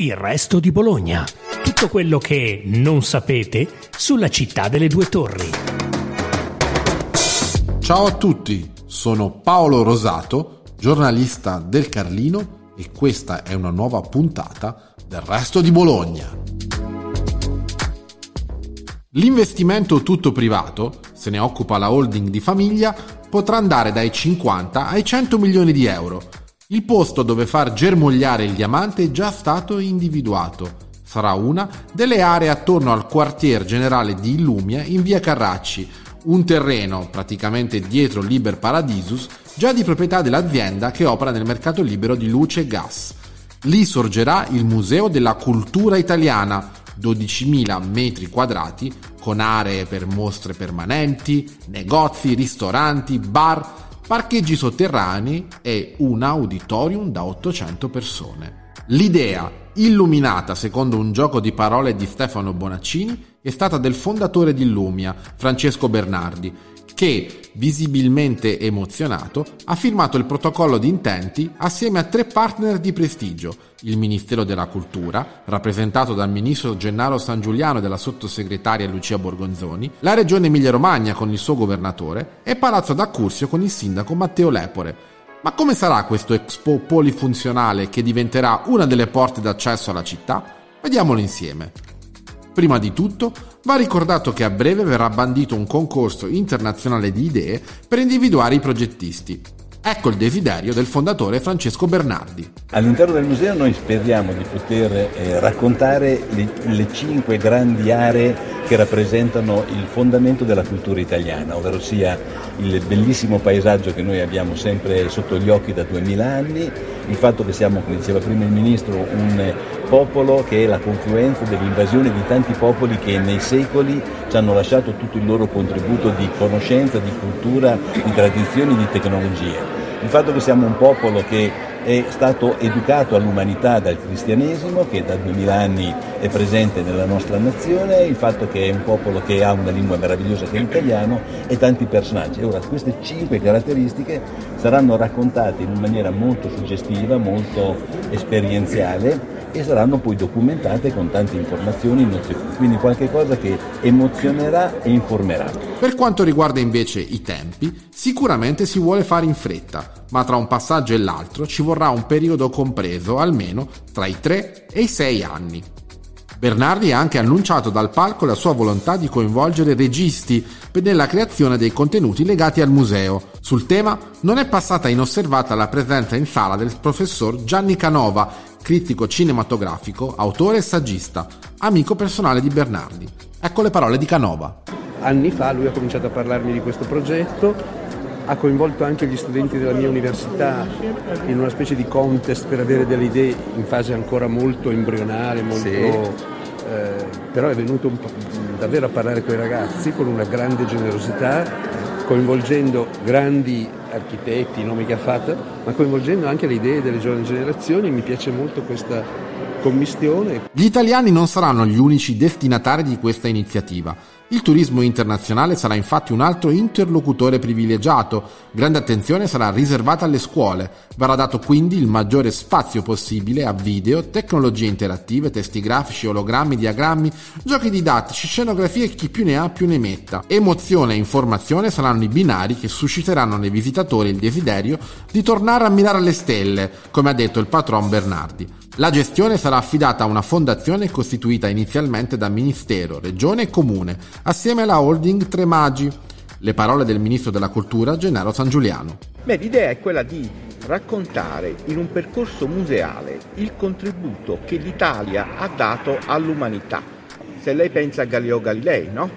Il resto di Bologna. Tutto quello che non sapete sulla città delle due torri. Ciao a tutti, sono Paolo Rosato, giornalista del Carlino e questa è una nuova puntata del resto di Bologna. L'investimento tutto privato, se ne occupa la holding di famiglia, potrà andare dai 50 ai 100 milioni di euro il posto dove far germogliare il diamante è già stato individuato. Sarà una delle aree attorno al quartier generale di Illumia in via Carracci, un terreno praticamente dietro Liber Paradisus, già di proprietà dell'azienda che opera nel mercato libero di luce e gas. Lì sorgerà il Museo della Cultura Italiana, 12.000 metri quadrati, con aree per mostre permanenti, negozi, ristoranti, bar, parcheggi sotterranei e un auditorium da 800 persone. L'idea, illuminata secondo un gioco di parole di Stefano Bonaccini, è stata del fondatore di Illumia, Francesco Bernardi, che, visibilmente emozionato, ha firmato il protocollo di intenti assieme a tre partner di prestigio, il Ministero della Cultura, rappresentato dal ministro Gennaro San Giuliano e dalla sottosegretaria Lucia Borgonzoni, la Regione Emilia-Romagna con il suo governatore e Palazzo d'Accursio con il sindaco Matteo Lepore. Ma come sarà questo Expo polifunzionale che diventerà una delle porte d'accesso alla città? Vediamolo insieme. Prima di tutto, va ricordato che a breve verrà bandito un concorso internazionale di idee per individuare i progettisti. Ecco il desiderio del fondatore Francesco Bernardi. All'interno del museo noi speriamo di poter eh, raccontare le, le, cinque grandi aree che rappresentano il fondamento della cultura italiana, ovvero sia il bellissimo paesaggio che noi abbiamo sempre sotto gli occhi da 2000 anni, il fatto che siamo, come diceva prima il Ministro, un popolo che è la confluenza dell'invasione di tanti popoli che nei secoli ci hanno lasciato tutto il loro contributo di conoscenza, di cultura, di tradizioni, di tecnologie. Il fatto che siamo un popolo che è stato educato all'umanità dal cristianesimo, che da duemila anni è presente nella nostra nazione, il fatto che è un popolo che ha una lingua meravigliosa che è l'italiano e tanti personaggi. Ora, queste cinque caratteristiche saranno raccontate in maniera molto suggestiva, molto esperienziale e saranno poi documentate con tante informazioni, nozioni, quindi qualcosa che emozionerà e informerà. Per quanto riguarda invece i tempi, sicuramente si vuole fare in fretta, ma tra un passaggio e l'altro ci vorrà un periodo compreso almeno tra i 3 e i 6 anni. Bernardi ha anche annunciato dal palco la sua volontà di coinvolgere registi nella creazione dei contenuti legati al museo. Sul tema non è passata inosservata la presenza in sala del professor Gianni Canova, critico cinematografico, autore e saggista, amico personale di Bernardi. Ecco le parole di Canova. Anni fa lui ha cominciato a parlarmi di questo progetto, ha coinvolto anche gli studenti della mia università in una specie di contest per avere delle idee in fase ancora molto embrionale, molto, sì. eh, però è venuto davvero a parlare con i ragazzi con una grande generosità coinvolgendo grandi architetti, i nomi che ha fatto, ma coinvolgendo anche le idee delle giovani generazioni. Mi piace molto questa commistione. Gli italiani non saranno gli unici destinatari di questa iniziativa. Il turismo internazionale sarà infatti un altro interlocutore privilegiato. Grande attenzione sarà riservata alle scuole. Verrà dato quindi il maggiore spazio possibile a video, tecnologie interattive, testi grafici, ologrammi, diagrammi, giochi didattici, scenografie e chi più ne ha più ne metta. Emozione e informazione saranno i binari che susciteranno nei visitatori il desiderio di tornare a mirare alle stelle, come ha detto il patron Bernardi. La gestione sarà affidata a una fondazione costituita inizialmente da Ministero, Regione e Comune, assieme alla holding Tre Magi. Le parole del Ministro della Cultura Gennaro San Giuliano. Beh, l'idea è quella di raccontare in un percorso museale il contributo che l'Italia ha dato all'umanità. Se lei pensa a Galileo Galilei, no?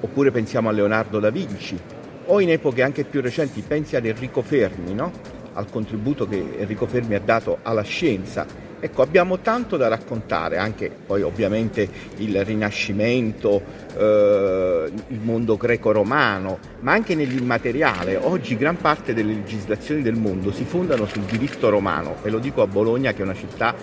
Oppure pensiamo a Leonardo da Vinci, o in epoche anche più recenti pensi ad Enrico Fermi, no? al contributo che Enrico Fermi ha dato alla scienza. Ecco, abbiamo tanto da raccontare, anche poi ovviamente il Rinascimento, eh, il mondo greco-romano, ma anche nell'immateriale. Oggi gran parte delle legislazioni del mondo si fondano sul diritto romano e lo dico a Bologna che è una città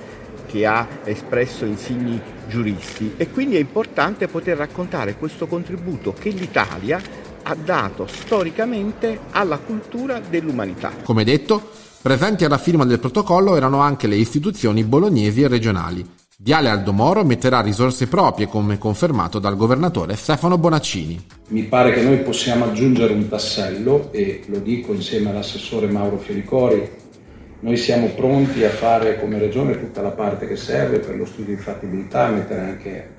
che ha espresso insigni giuristi e quindi è importante poter raccontare questo contributo che l'Italia ha dato storicamente alla cultura dell'umanità. Come detto, Presenti alla firma del protocollo erano anche le istituzioni bolognesi e regionali. Viale Aldomoro metterà risorse proprie come confermato dal governatore Stefano Bonaccini. Mi pare che noi possiamo aggiungere un tassello e lo dico insieme all'assessore Mauro Fioricori, noi siamo pronti a fare come regione tutta la parte che serve per lo studio di fattibilità, mettere anche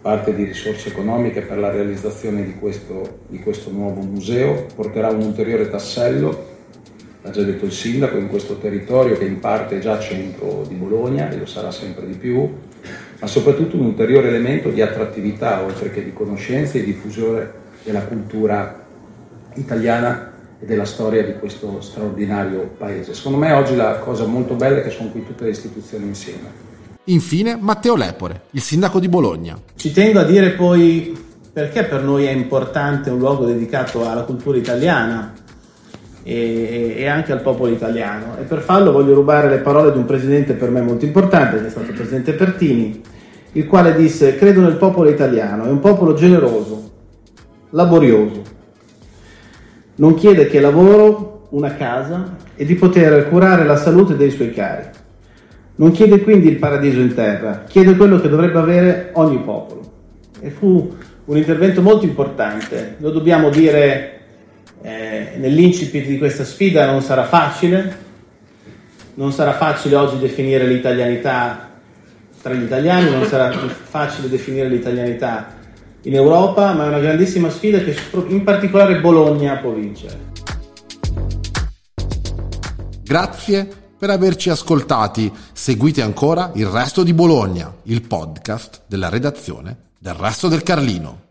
parte di risorse economiche per la realizzazione di questo, di questo nuovo museo, porterà un ulteriore tassello, l'ha già detto il sindaco, in questo territorio che in parte è già centro di Bologna e lo sarà sempre di più, ma soprattutto un ulteriore elemento di attrattività oltre che di conoscenza e diffusione della cultura italiana e della storia di questo straordinario paese. Secondo me oggi la cosa molto bella è che sono qui tutte le istituzioni insieme. Infine Matteo Lepore, il sindaco di Bologna. Ci tengo a dire poi perché per noi è importante un luogo dedicato alla cultura italiana e, e, anche al popolo italiano. E per farlo voglio rubare le parole di un presidente per me molto importante, che è stato il presidente Pertini, il quale disse: Credo nel popolo italiano, è un popolo generoso, laborioso. Non chiede che lavoro, una casa e di poter curare la salute dei suoi cari. Non chiede quindi il paradiso in terra, chiede quello che dovrebbe avere ogni popolo. E fu un intervento molto importante, lo dobbiamo dire eh, nell'incipit di questa sfida, non sarà facile, non sarà facile oggi definire l'italianità tra gli italiani, non sarà facile definire l'italianità in Europa, ma è una grandissima sfida che in particolare Bologna può vincere. Grazie per averci ascoltati. Seguite ancora il resto di Bologna, il podcast della redazione del resto del Carlino.